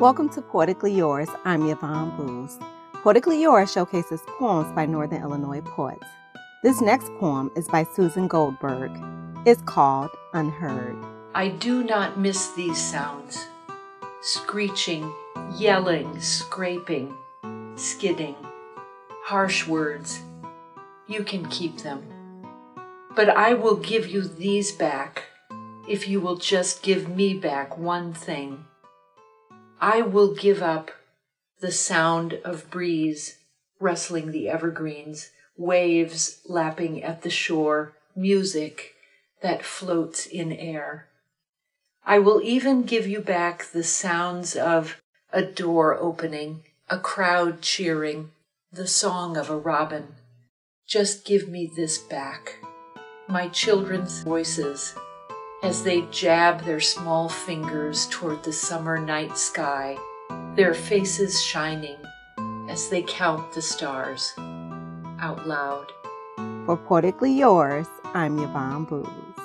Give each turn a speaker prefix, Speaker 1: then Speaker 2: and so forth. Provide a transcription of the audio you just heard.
Speaker 1: Welcome to Poetically Yours. I'm Yvonne Boose. Poetically Yours showcases poems by Northern Illinois poets. This next poem is by Susan Goldberg. It's called Unheard.
Speaker 2: I do not miss these sounds screeching, yelling, scraping, skidding, harsh words. You can keep them. But I will give you these back if you will just give me back one thing. I will give up the sound of breeze rustling the evergreens, waves lapping at the shore, music that floats in air. I will even give you back the sounds of a door opening, a crowd cheering, the song of a robin. Just give me this back. My children's voices as they jab their small fingers toward the summer night sky, their faces shining as they count the stars out loud.
Speaker 1: For Poetically Yours, I'm Yvonne Boose.